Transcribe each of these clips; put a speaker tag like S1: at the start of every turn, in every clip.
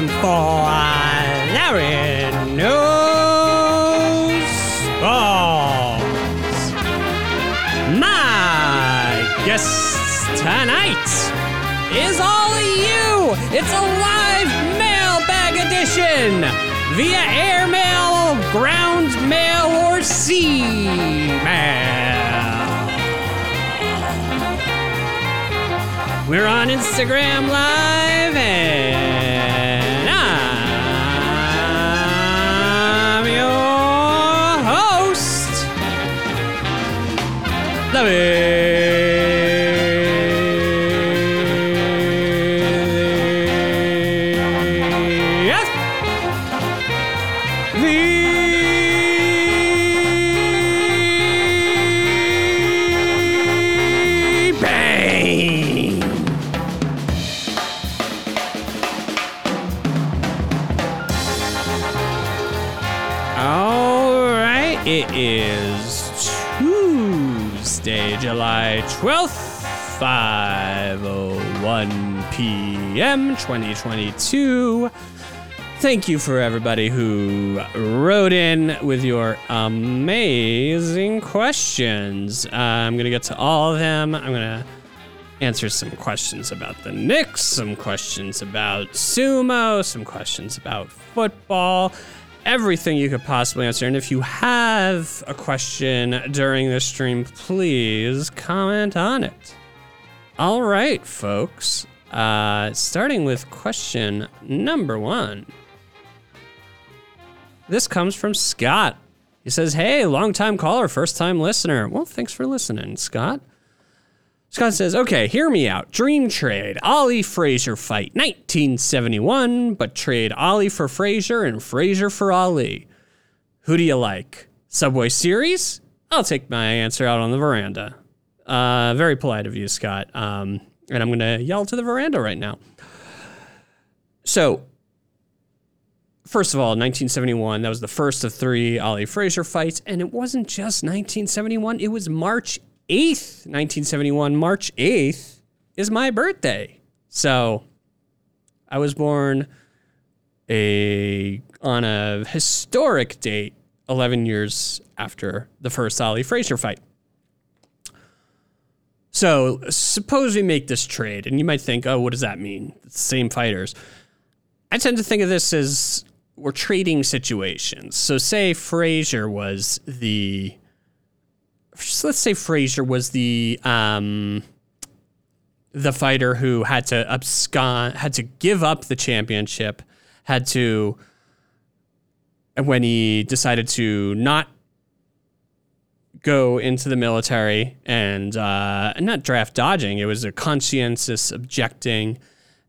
S1: time for Larry Knows Balls. My guest tonight is all you. It's a live mailbag edition via airmail, ground mail, or sea mail. We're on Instagram Live and de 5:01 p.m. 2022. Thank you for everybody who wrote in with your amazing questions. Uh, I'm to get to all of them. I'm to answer some questions about the Knicks, some questions about sumo, some questions about football, everything you could possibly answer. And if you have a question during this stream, please comment on it. All right, folks. Uh, starting with question number one. This comes from Scott. He says, Hey, long time caller, first time listener. Well, thanks for listening, Scott. Scott says, okay, hear me out. Dream trade. Ali Frazier fight. 1971, but trade Ali for Frazier and Frazier for Ali. Who do you like? Subway Series? I'll take my answer out on the veranda. Uh, very polite of you, Scott. Um, and I'm going to yell to the veranda right now. So, first of all, 1971, that was the first of three Ali Frazier fights. And it wasn't just 1971, it was March 8th, 1971. March 8th is my birthday. So, I was born a on a historic date 11 years after the first Ali Frazier fight. So, suppose we make this trade, and you might think, oh, what does that mean? Same fighters. I tend to think of this as we're trading situations. So, say Frazier was the, let's say Frazier was the, um, the fighter who had to abscond, had to give up the championship, had to, when he decided to not go into the military and uh, not draft dodging, it was a conscientious objecting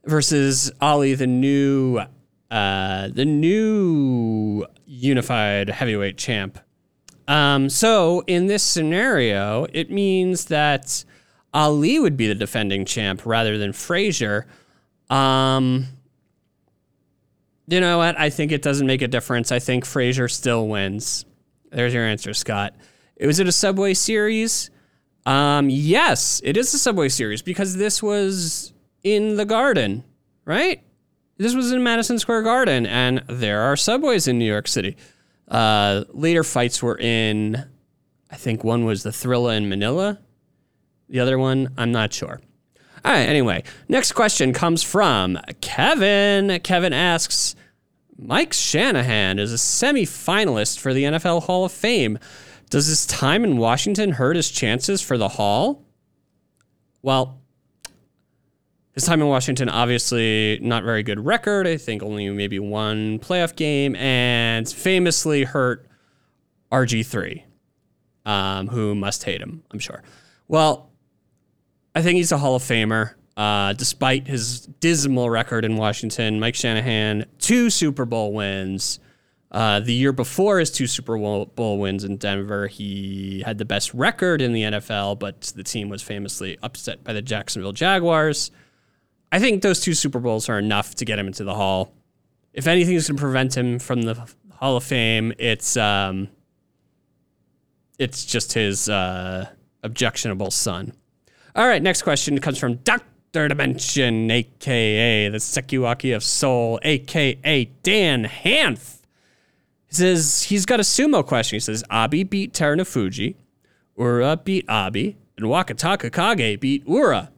S1: versus Ali, the new, uh, the new unified heavyweight champ. Um, so in this scenario, it means that Ali would be the defending champ rather than Frazier. Um, you know what? I think it doesn't make a difference. I think Frazier still wins. There's your answer, Scott. Was it a Subway Series? Um, yes, it is a Subway Series because this was in the Garden, right? This was in Madison Square Garden, and there are subways in New York City. Uh, later fights were in, I think one was the Thrilla in Manila. The other one, I'm not sure. All right, anyway, next question comes from Kevin. Kevin asks Mike Shanahan is a semifinalist for the NFL Hall of Fame. Does his time in Washington hurt his chances for the Hall? Well, his time in Washington, obviously not very good record. I think only maybe one playoff game, and famously hurt RG3, um, who must hate him, I'm sure. Well, I think he's a Hall of Famer. Uh, despite his dismal record in Washington, Mike Shanahan, two Super Bowl wins. Uh, the year before his two Super Bowl wins in Denver, he had the best record in the NFL, but the team was famously upset by the Jacksonville Jaguars. I think those two Super Bowls are enough to get him into the Hall. If anything is going to prevent him from the Hall of Fame, it's um, it's just his uh, objectionable son. All right, next question comes from Dr. dimension, aka the Sekiwake of Soul, aka Dan Hanf. He says he's got a sumo question. He says Abi beat Terunofuji, Ura beat Abi, and Wakatakakage beat Ura.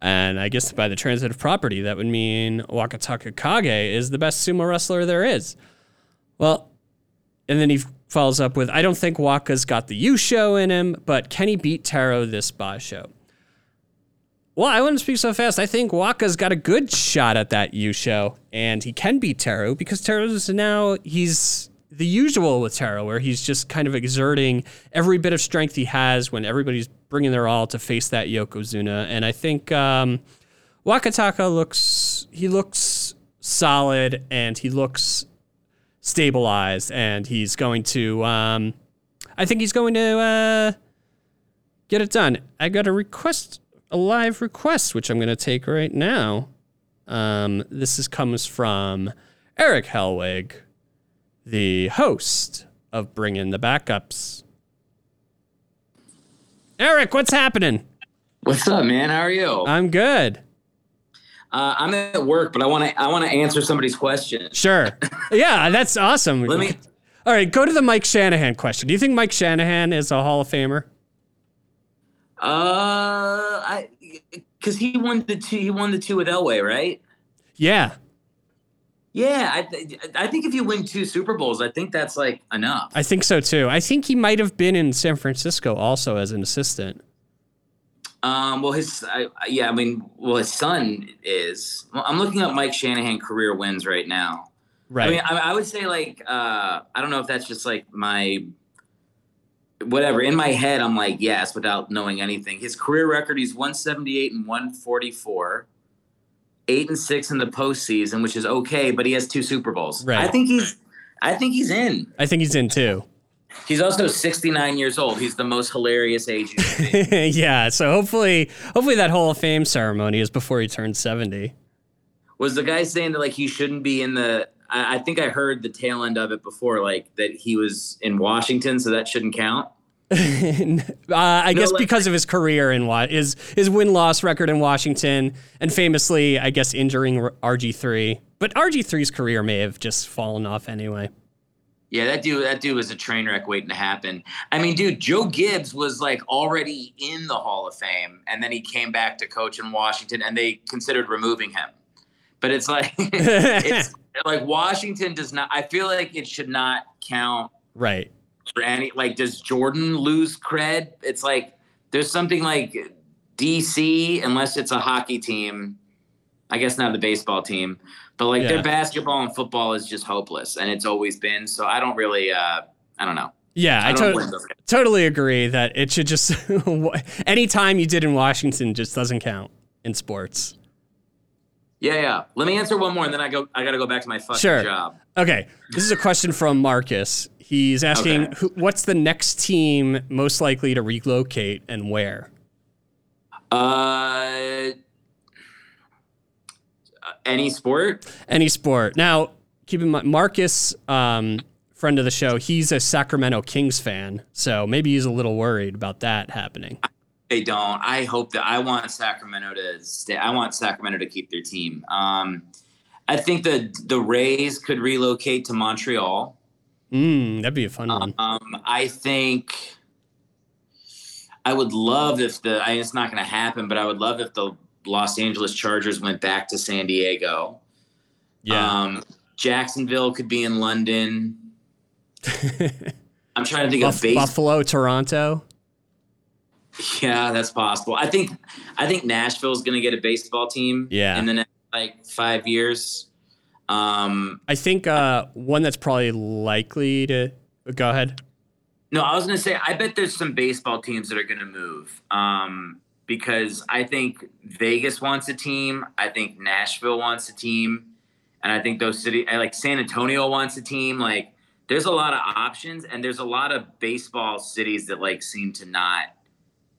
S1: And I guess by the transitive property, that would mean Wakatakakage is the best sumo wrestler there is. Well, and then he follows up with I don't think Waka's got the yusho in him, but can he beat Taro this basho? Well, I wouldn't speak so fast. I think Waka's got a good shot at that yusho, and he can beat Taro because Taro's now he's the usual with Taro, where he's just kind of exerting every bit of strength he has when everybody's bringing their all to face that Yokozuna. And I think um, Wakataka looks he looks solid and he looks stabilized, and he's going to. Um, I think he's going to uh, get it done. I got a request a live request, which I'm going to take right now. Um, this is, comes from Eric Helwig, the host of Bring In the Backups. Eric, what's happening?
S2: What's up, man? How are you?
S1: I'm good.
S2: Uh, I'm at work, but I want to I want to answer somebody's question.
S1: Sure. yeah, that's awesome.
S2: Let me.
S1: All right, go to the Mike Shanahan question. Do you think Mike Shanahan is a Hall of Famer?
S2: Uh, I because he won the two. He won the two with Elway, right?
S1: Yeah.
S2: Yeah, I th- I think if you win two Super Bowls, I think that's like enough.
S1: I think so too. I think he might have been in San Francisco also as an assistant.
S2: Um, well, his I, yeah, I mean, well, his son is. Well, I'm looking up Mike Shanahan career wins right now.
S1: Right.
S2: I mean, I, I would say like uh, I don't know if that's just like my whatever in my head. I'm like yes, without knowing anything. His career record: he's 178 and 144, eight and six in the postseason, which is okay. But he has two Super Bowls.
S1: Right.
S2: I think he's. I think he's in.
S1: I think he's in too.
S2: He's also 69 years old. He's the most hilarious age. you can be.
S1: yeah. So hopefully, hopefully that Hall of Fame ceremony is before he turns seventy.
S2: was the guy saying that like he shouldn't be in the I, I think I heard the tail end of it before, like that he was in Washington, so that shouldn't count.
S1: uh, I
S2: No,
S1: guess
S2: like-
S1: because of his career in his his win loss record in Washington, and famously, I guess injuring RG three. But RG 3s career may have just fallen off anyway.
S2: Yeah, that dude that dude was a train wreck waiting to happen. I mean, dude, Joe Gibbs was like already in the Hall of Fame, and then he came back to coach in Washington, and they considered removing him. But it's like it's like Washington does not. I feel like it should not count
S1: Right.
S2: for any like does Jordan lose cred? It's like there's something like DC unless it's a hockey team. I guess not the baseball team, but like
S1: Yeah.
S2: their basketball and football is just hopeless and it's always been. So I don't really uh I don't know.
S1: Yeah, I,
S2: I
S1: to-
S2: blame those guys.
S1: totally agree that it should just any time you did in Washington just doesn't count in sports.
S2: Yeah, yeah. Let me answer one more and then I go I gotta go back to my fucking
S1: Sure.
S2: job.
S1: Okay, this is a question from Marcus. He's asking,
S2: Okay.
S1: who, what's the next team most likely to relocate and where?
S2: Uh any sport?
S1: Any sport. Now, keep in mind, Marcus, um, friend of the show, he's a Sacramento Kings fan, so maybe he's a little worried about that happening.
S2: They don't. I hope that I want Sacramento to stay. I want Sacramento to keep their team. Um, I think the the Rays could relocate to Montreal.
S1: Mm, that'd be a fun one.
S2: Um, I think I would love if the. I, it's not going to happen, but I would love if the Los Angeles Chargers went back to San Diego.
S1: Yeah.
S2: Um, Jacksonville could be in London. I'm trying to think
S1: Buff-
S2: of.
S1: Buffalo, Toronto.
S2: Yeah, that's possible. I think I think Nashville's going to get a baseball team.
S1: Yeah.
S2: In the next like five years. Um,
S1: I think uh, one that's probably likely to go ahead.
S2: no, I was going to say I bet there's some baseball teams that are going to move. Um, because I think Vegas wants a team. I think Nashville wants a team, and I think those city like San Antonio wants a team. Like, there's a lot of options, and there's a lot of baseball cities that like seem to not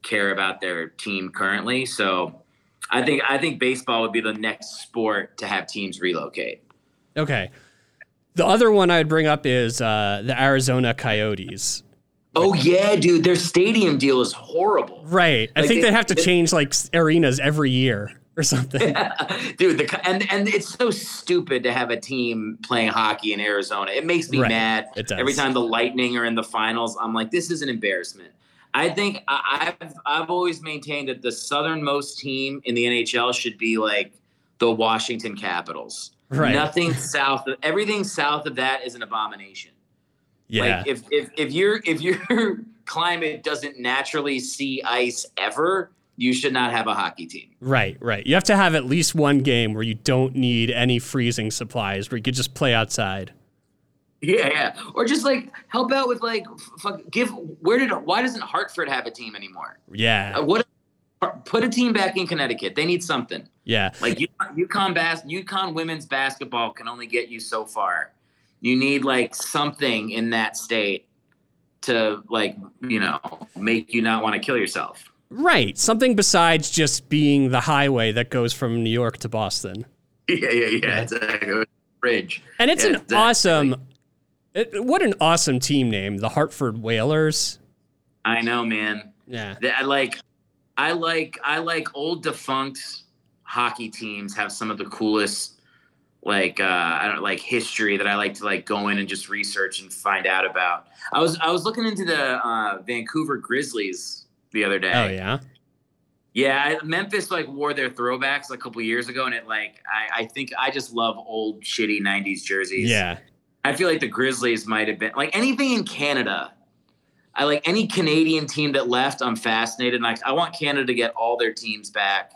S2: care about their team currently. So, I think I think baseball would be the next sport to have teams relocate.
S1: Okay. The other one I'd bring up is uh, the Arizona Coyotes.
S2: Oh yeah, dude, their stadium deal is horrible.
S1: Right. I think
S2: they-
S1: they have to
S2: they-
S1: change like arenas every year. or something.
S2: Dude, the and and it's so stupid to have a team playing hockey in Arizona. It makes me
S1: Right.
S2: mad
S1: It does.
S2: every time the Lightning are in the finals. I'm like, this is an embarrassment. I think I've I've always maintained that the southernmost team in the NHL should be like the Washington Capitals.
S1: Right.
S2: Nothing south of everything south of that is an abomination.
S1: Yeah.
S2: Like if if if your if your climate doesn't naturally see ice ever, you should not have a hockey team.
S1: right, right. You have to have at least one game where you don't need any freezing supplies, where you could just play outside.
S2: Yeah, yeah. Or just like help out with like fuck, give. Where did why doesn't Hartford have a team anymore?
S1: Yeah.
S2: Uh, what? Put a team back in Connecticut. They need something.
S1: Yeah.
S2: Like UConn, UConn bas- UConn women's basketball can only get you so far. You need like something in that state to like you know make you not want to kill yourself.
S1: Right. Something besides just being the highway that goes from New York to Boston.
S2: Yeah, yeah, yeah. Exactly. Bridge.
S1: And it's
S2: Yeah,
S1: an
S2: exactly.
S1: awesome, it, what an awesome team name, the Hartford Whalers.
S2: I know, man.
S1: Yeah.
S2: I like I like I like old defunct hockey teams have some of the coolest like uh I don't like history that I like to like go in and just research and find out about. I was I was looking into the uh Vancouver Grizzlies the other day.
S1: Oh, yeah.
S2: Yeah, Memphis like wore their throwbacks a couple years ago and it like I I think I just love old shitty 90s jerseys.
S1: Yeah.
S2: I feel like the Grizzlies might have been like anything in Canada. I like any Canadian team that left. I'm fascinated. And I, I want Canada to get all their teams back,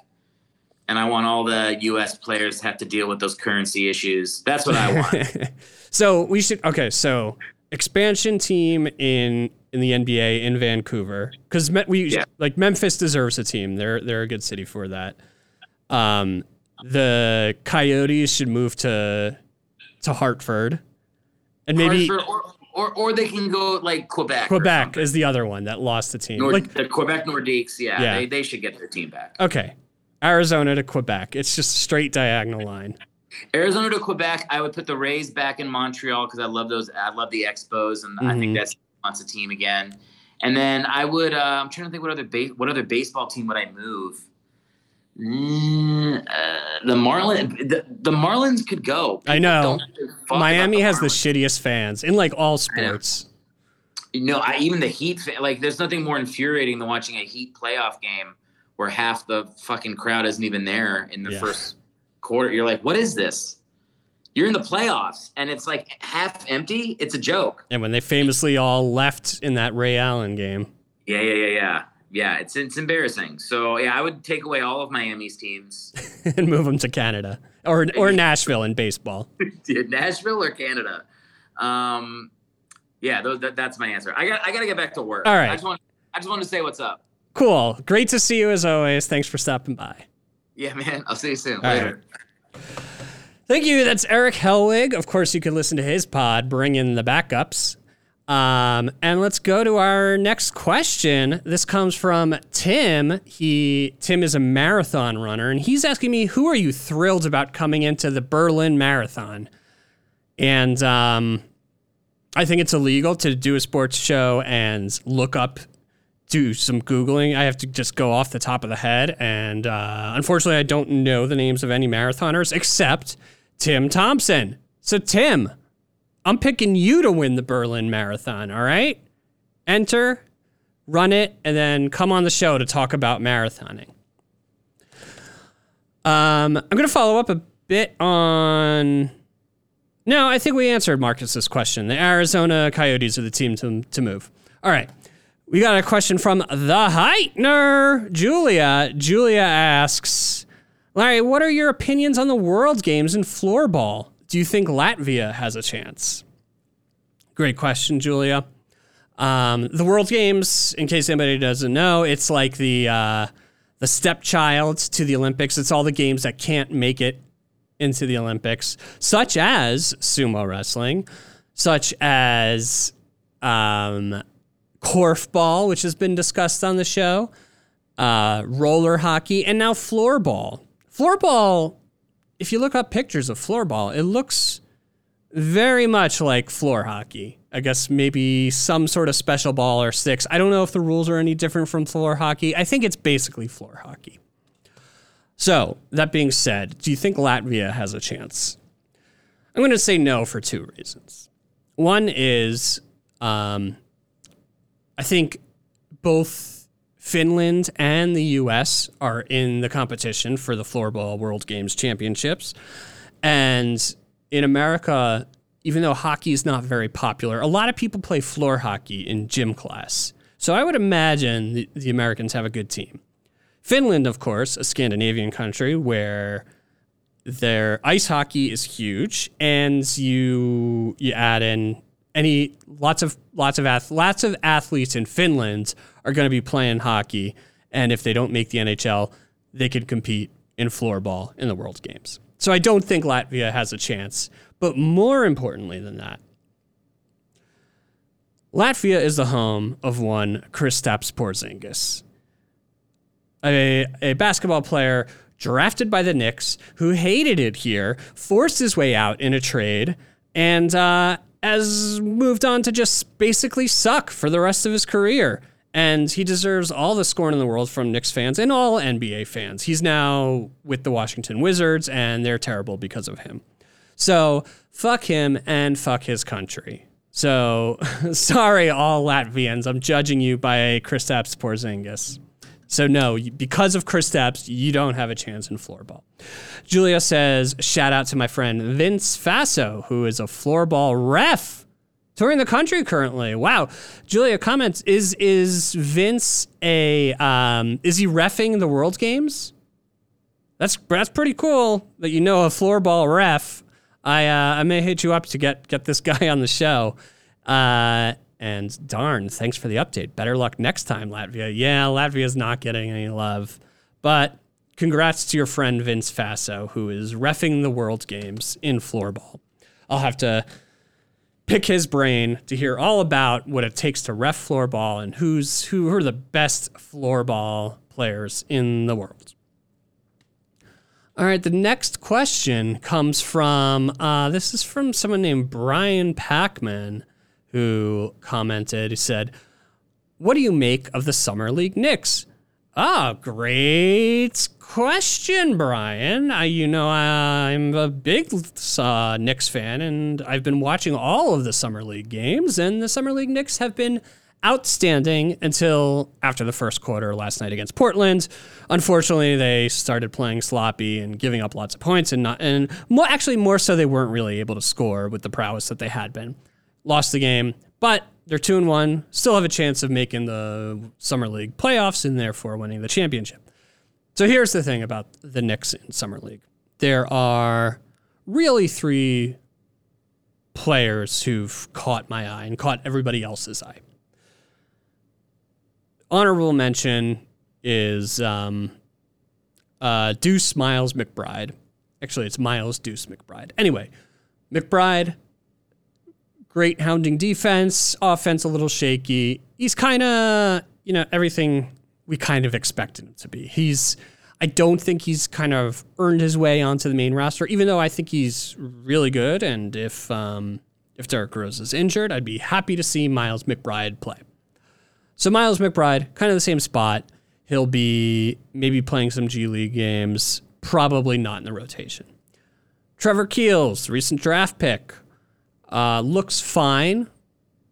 S2: and I want all the U.S. players to have to deal with those currency issues. That's what I want.
S1: so we should, okay. So expansion team in, in the NBA in Vancouver. Cause we,
S2: Yeah.
S1: like Memphis deserves a team. They're, they're a good city for that. Um, the Coyotes should move to, to Hartford. And maybe
S2: Hartford, or, or or they can go like Quebec.
S1: Quebec is the other one that lost the team.
S2: Nord,
S1: like,
S2: the Quebec Nordiques. Yeah,
S1: Yeah.
S2: They, they should get their team back.
S1: okay. Arizona to Quebec. It's just a straight diagonal line.
S2: Arizona to Quebec. I would put the Rays back in Montreal because I love those. I love the Expos, and I
S1: Mhm.
S2: think that's wants a team again. And then I would. Uh, I'm trying to think what other ba- what other baseball team would I move? Mm, uh, the Marlin. The, the Marlins could go.
S1: I know.
S2: Don't give a fuck about
S1: Miami
S2: the
S1: has the shittiest fans in like all sports.
S2: No, I, even the Heat. Like, there's nothing more infuriating than watching a Heat playoff game where half the fucking crowd isn't even there in the
S1: Yeah.
S2: first quarter. You're like, what is this? You're in the playoffs and it's like half empty. It's a joke.
S1: And when they famously all left in that Ray Allen game.
S2: Yeah, yeah, yeah, yeah. Yeah, it's it's embarrassing. So yeah, I would take away all of Miami's teams.
S1: and move them to Canada or or Nashville in baseball.
S2: Nashville or Canada. Um, yeah, those, that, that's my answer. I got I got to get back to work.
S1: All right.
S2: I just want I just want to say what's up.
S1: Cool. Great to see you as always. Thanks for stopping by.
S2: Yeah, man. I'll see you soon.
S1: All
S2: Later.
S1: Thank you. That's Eric Helwig. Of course, you can listen to his pod, Bring in the Backups. Um, and let's go to our next question. This comes from Tim. He Tim is a marathon runner, and he's asking me, "Who are you thrilled about coming into the Berlin Marathon?" And um, I think it's illegal to do a sports show and look up, do some googling. I have to just go off the top of the head, and uh, unfortunately, I don't know the names of any marathoners except Tim Thompson. So Tim. I'm picking you to win the Berlin Marathon, all right? Enter, run it, and then come on the show to talk about marathoning. Um, I'm going to follow up a bit on. No, I think we answered Marcus's question. The Arizona Coyotes are the team to, to move. All right. We got a question from the Heitner, Julia. Julia asks, Larry, what are your opinions on the World Games in floorball? Do you think Latvia has a chance? Great question, Julia. Um, the World Games, in case anybody doesn't know, it's like the uh, the stepchild to the Olympics. It's all the games that can't make it into the Olympics, such as sumo wrestling, such as um, korfball, which has been discussed on the show, uh, roller hockey, and now floorball. Floorball, if you look up pictures of floorball, it looks very much like floor hockey. I guess maybe some sort of special ball or sticks. I don't know if the rules are any different from floor hockey. I think it's basically floor hockey. So, that being said, do you think Latvia has a chance? I'm going to say no for two reasons. One is um, I think both Finland and the US are in the competition for the Floorball World Games Championships. And in America, even though hockey is not very popular, a lot of people play floor hockey in gym class. So I would imagine the, the Americans have a good team. Finland, of course, a Scandinavian country where their ice hockey is huge, and you you add in any lots of lots of lots of athletes in Finland are going to be playing hockey, and if they don't make the NHL, they could compete in floorball in the World Games. So I don't think Latvia has a chance. But more importantly than that, Latvia is the home of one Kristaps Porzingis, a, a basketball player drafted by the Knicks who hated it here, forced his way out in a trade, and uh, has moved on to just basically suck for the rest of his career. And he deserves all the scorn in the world from Knicks fans and all NBA fans. He's now with the Washington Wizards, and they're terrible because of him. So fuck him and fuck his country. So sorry, all Latvians. I'm judging you by Kristaps Porzingis. So no, because of Kristaps, you don't have a chance in floorball. Julia says, shout out to my friend Vince Faso, who is a floorball ref touring the country currently. Wow. Julia comments, is is Vince a um, is he refing the World Games? That's that's pretty cool that you know a floorball ref. I uh, I may hit you up to get get this guy on the show. Uh, and darn, thanks for the update. Better luck next time, Latvia. Yeah, Latvia's not getting any love, but congrats to your friend Vince Faso, who is refing the World Games in floorball. I'll have to pick his brain to hear all about what it takes to ref floorball and who's who are the best floorball players in the world. All right, the next question comes from uh, this is from someone named Brian Packman, who commented. He said, "What do you make of the summer league Knicks?" Ah, great question, Brian. I, you know, I'm a big uh, Knicks fan, and I've been watching all of the Summer League games, and the Summer League Knicks have been outstanding until after the first quarter last night against Portland. Unfortunately, they started playing sloppy and giving up lots of points, and not, and more, actually more so, they weren't really able to score with the prowess that they had been. Lost the game, but they're two and one, still have a chance of making the summer league playoffs and therefore winning the championship. So here's the thing about the Knicks in summer league: there are really three players who've caught my eye and caught everybody else's eye. Honorable mention is um, uh, Deuce Miles McBride. Actually, it's Miles Deuce McBride. Anyway, McBride great hounding defense, offense a little shaky. He's kind of, you know, everything we kind of expected him to be. He's, I don't think he's kind of earned his way onto the main roster, even though I think he's really good. And if, um, if Derrick Rose is injured, I'd be happy to see Miles McBride play. So Miles McBride, kind of the same spot. He'll be maybe playing some G League games, probably not in the rotation. Trevor Keels, recent draft pick, uh, looks fine.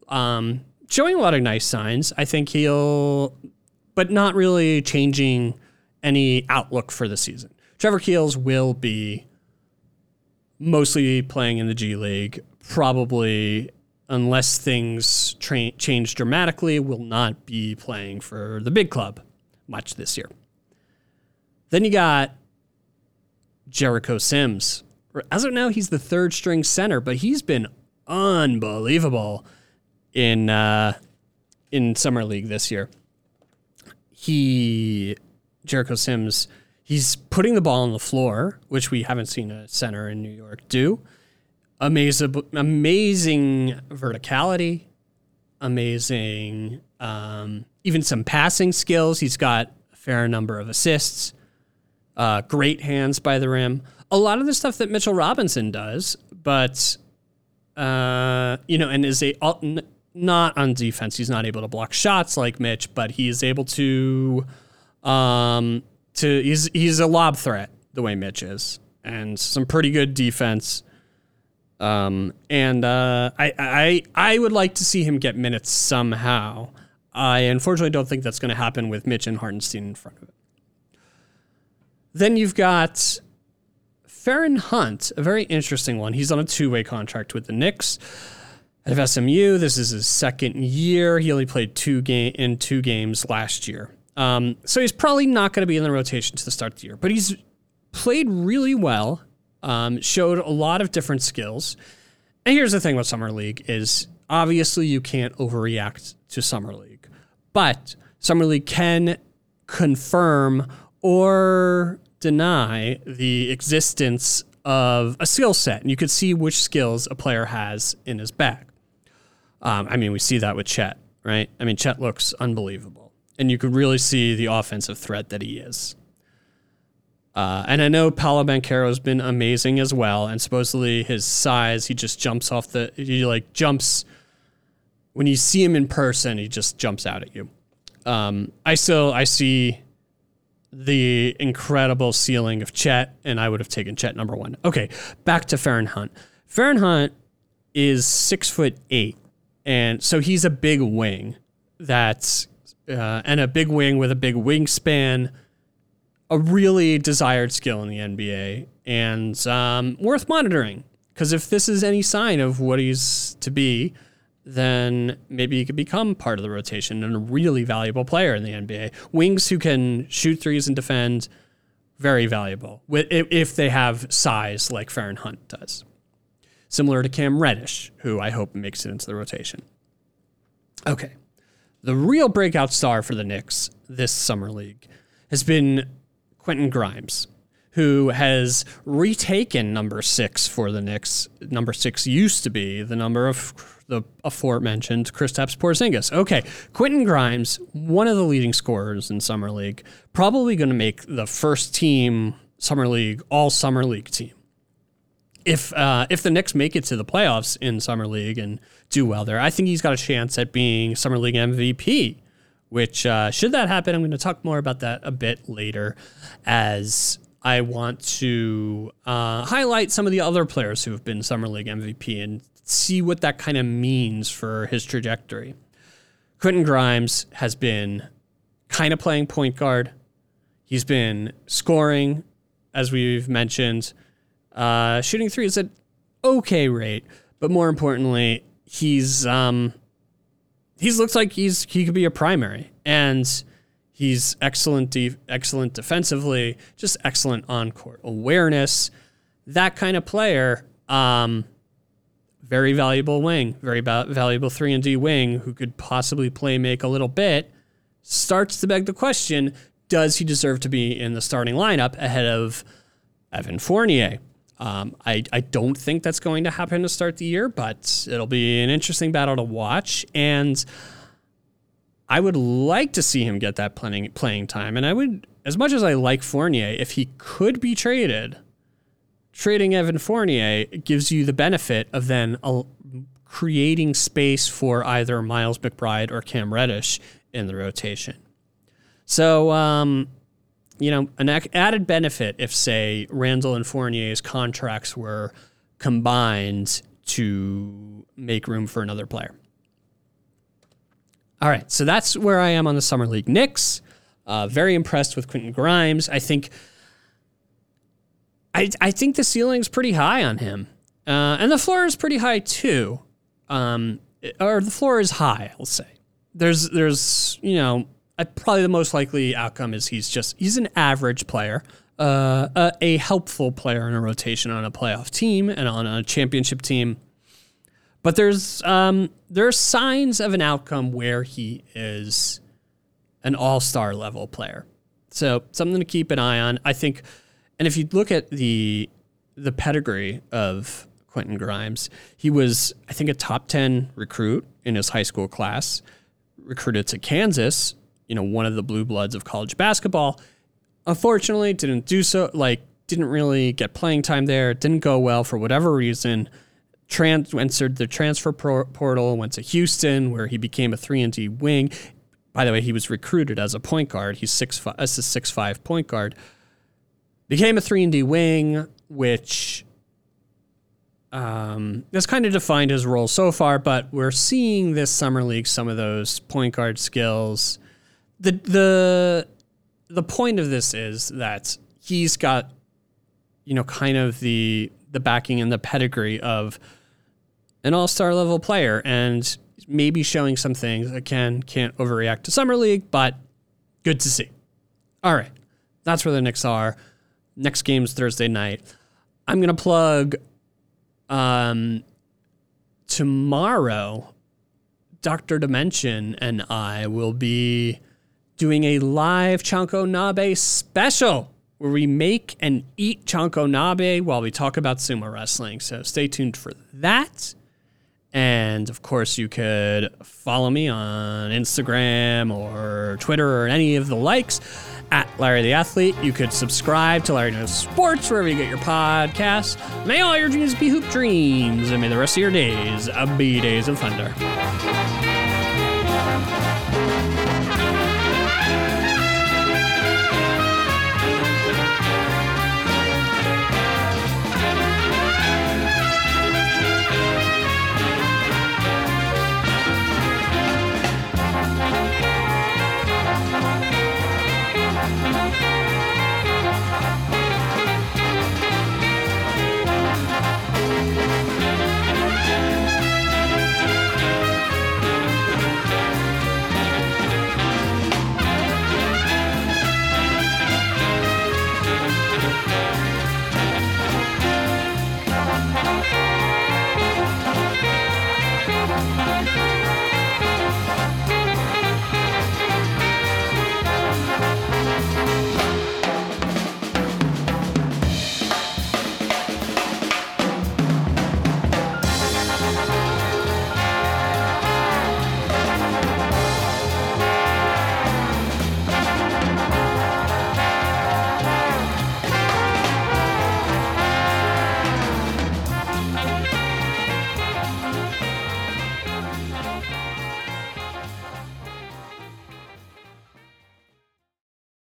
S1: Um, showing a lot of nice signs. I think he'll, but not really changing any outlook for the season. Trevor Keels will be mostly playing in the G League, probably unless things tra- change dramatically, will not be playing for the big club much this year. Then you got Jericho Sims. As of now, he's the third string center, but he's been unbelievable in uh, in summer league this year. He Jericho Sims, he's putting the ball on the floor, which we haven't seen a center in New York do. Amazing, amazing verticality, amazing, um, even some passing skills. He's got a fair number of assists, uh, great hands by the rim. A lot of the stuff that Mitchell Robinson does, but uh, you know, and is a not on defense. He's not able to block shots like Mitch, but he is able to um, to he's he's a lob threat the way Mitch is, and some pretty good defense. Um, and uh, I I I would like to see him get minutes somehow. I unfortunately don't think that's going to happen with Mitch and Hartenstein in front of it. Then you've got Feron Hunt, a very interesting one. He's on a two way contract with the Knicks. Out of SMU, this is his second year. He only played two game in two games last year, um, so he's probably not going to be in the rotation to the start of the year. But he's played really well, um, showed a lot of different skills. And here's the thing about summer league: is obviously you can't overreact to summer league, but summer league can confirm or deny the existence of a skill set, and you could see which skills a player has in his bag. Um, I mean, we see that with Chet, right? I mean, Chet looks unbelievable, and you could really see the offensive threat that he is. Uh, and I know Paolo Banchero has been amazing as well, and supposedly his size, he just jumps off the, he like jumps. When you see him in person, he just jumps out at you. Um, I still I see the incredible ceiling of Chet, and I would have taken Chet number one. Okay, back to Feron Hunt. Feron Hunt is six foot eight, and so he's a big wing. That's uh, and a big wing with a big wingspan, a really desired skill in the NBA, and um, worth monitoring. Because if this is any sign of what he's to be, then maybe he could become part of the rotation and a really valuable player in the NBA. Wings who can shoot threes and defend, very valuable if they have size like Feron Hunt does. Similar to Cam Reddish, who I hope makes it into the rotation. Okay. The real breakout star for the Knicks this summer league has been Quentin Grimes, who has retaken number six for the Knicks. Number six used to be the number of the aforementioned Kristaps Porzingis. Okay, Quentin Grimes, one of the leading scorers in summer league, probably going to make the first team summer league all summer league team. If uh, if the Knicks make it to the playoffs in summer league and do well there, I think he's got a chance at being summer league MVP. Which uh, should that happen, I'm going to talk more about that a bit later, as I want to uh, highlight some of the other players who have been Summer League MVP and see what that kind of means for his trajectory. Quentin Grimes has been kind of playing point guard. He's been scoring, as we've mentioned, uh, shooting threes at okay rate, but more importantly, he's um, he's looks like he's he could be a primary, and he's excellent, de- excellent defensively, just excellent on court awareness. That kind of player. Um, very valuable wing, very ba- valuable 3 and D wing who could possibly play make a little bit, starts to beg the question, does he deserve to be in the starting lineup ahead of Evan Fournier? Um, I, I don't think that's going to happen to start the year, but it'll be an interesting battle to watch. And I would like to see him get that playing, playing time. And I would, as much as I like Fournier, if he could be traded – trading Evan Fournier gives you the benefit of then creating space for either Miles McBride or Cam Reddish in the rotation. So, um, you know, an added benefit if, say, Randle and Fournier's contracts were combined to make room for another player. All right, so that's where I am on the Summer League Knicks. Uh, very impressed with Quentin Grimes. I think I, I think the ceiling's pretty high on him. Uh, and the floor is pretty high too. Um, or the floor is high, I'll say. There's, there's, you know, probably the most likely outcome is he's just, he's an average player, uh, a, a helpful player in a rotation on a playoff team and on a championship team. But there's, um, there's signs of an outcome where he is an all star level player. So something to keep an eye on. I think and if you look at the the pedigree of Quentin Grimes, he was, I think, a top 10 recruit in his high school class, recruited to Kansas, you know, one of the blue bloods of college basketball. Unfortunately, didn't do so, like, didn't really get playing time there, didn't go well for whatever reason. Trans- entered the transfer portal, went to Houston, where he became a 3 and D wing. by the way, he was recruited as a point guard. He's six five, a six five point guard. Became a three and D wing, which um, has kind of defined his role so far. But we're seeing this summer league some of those point guard skills. The the the point of this is that he's got, you know, kind of the the backing and the pedigree of an all star level player, and maybe showing some things. Again, can't overreact to summer league, but good to see. All right, that's where the Knicks are. Next game's Thursday night. I'm gonna plug. Um, tomorrow, Doctor Dimension and I will be doing a live Chanko Nabe special where we make and eat Chanko Nabe while we talk about sumo wrestling. So stay tuned for that. And of course, you could follow me on Instagram or Twitter or any of the likes at Larry the Athlete. You could subscribe to Larry Knows Sports wherever you get your podcasts. May all your dreams be hoop dreams, and may the rest of your days be days of thunder.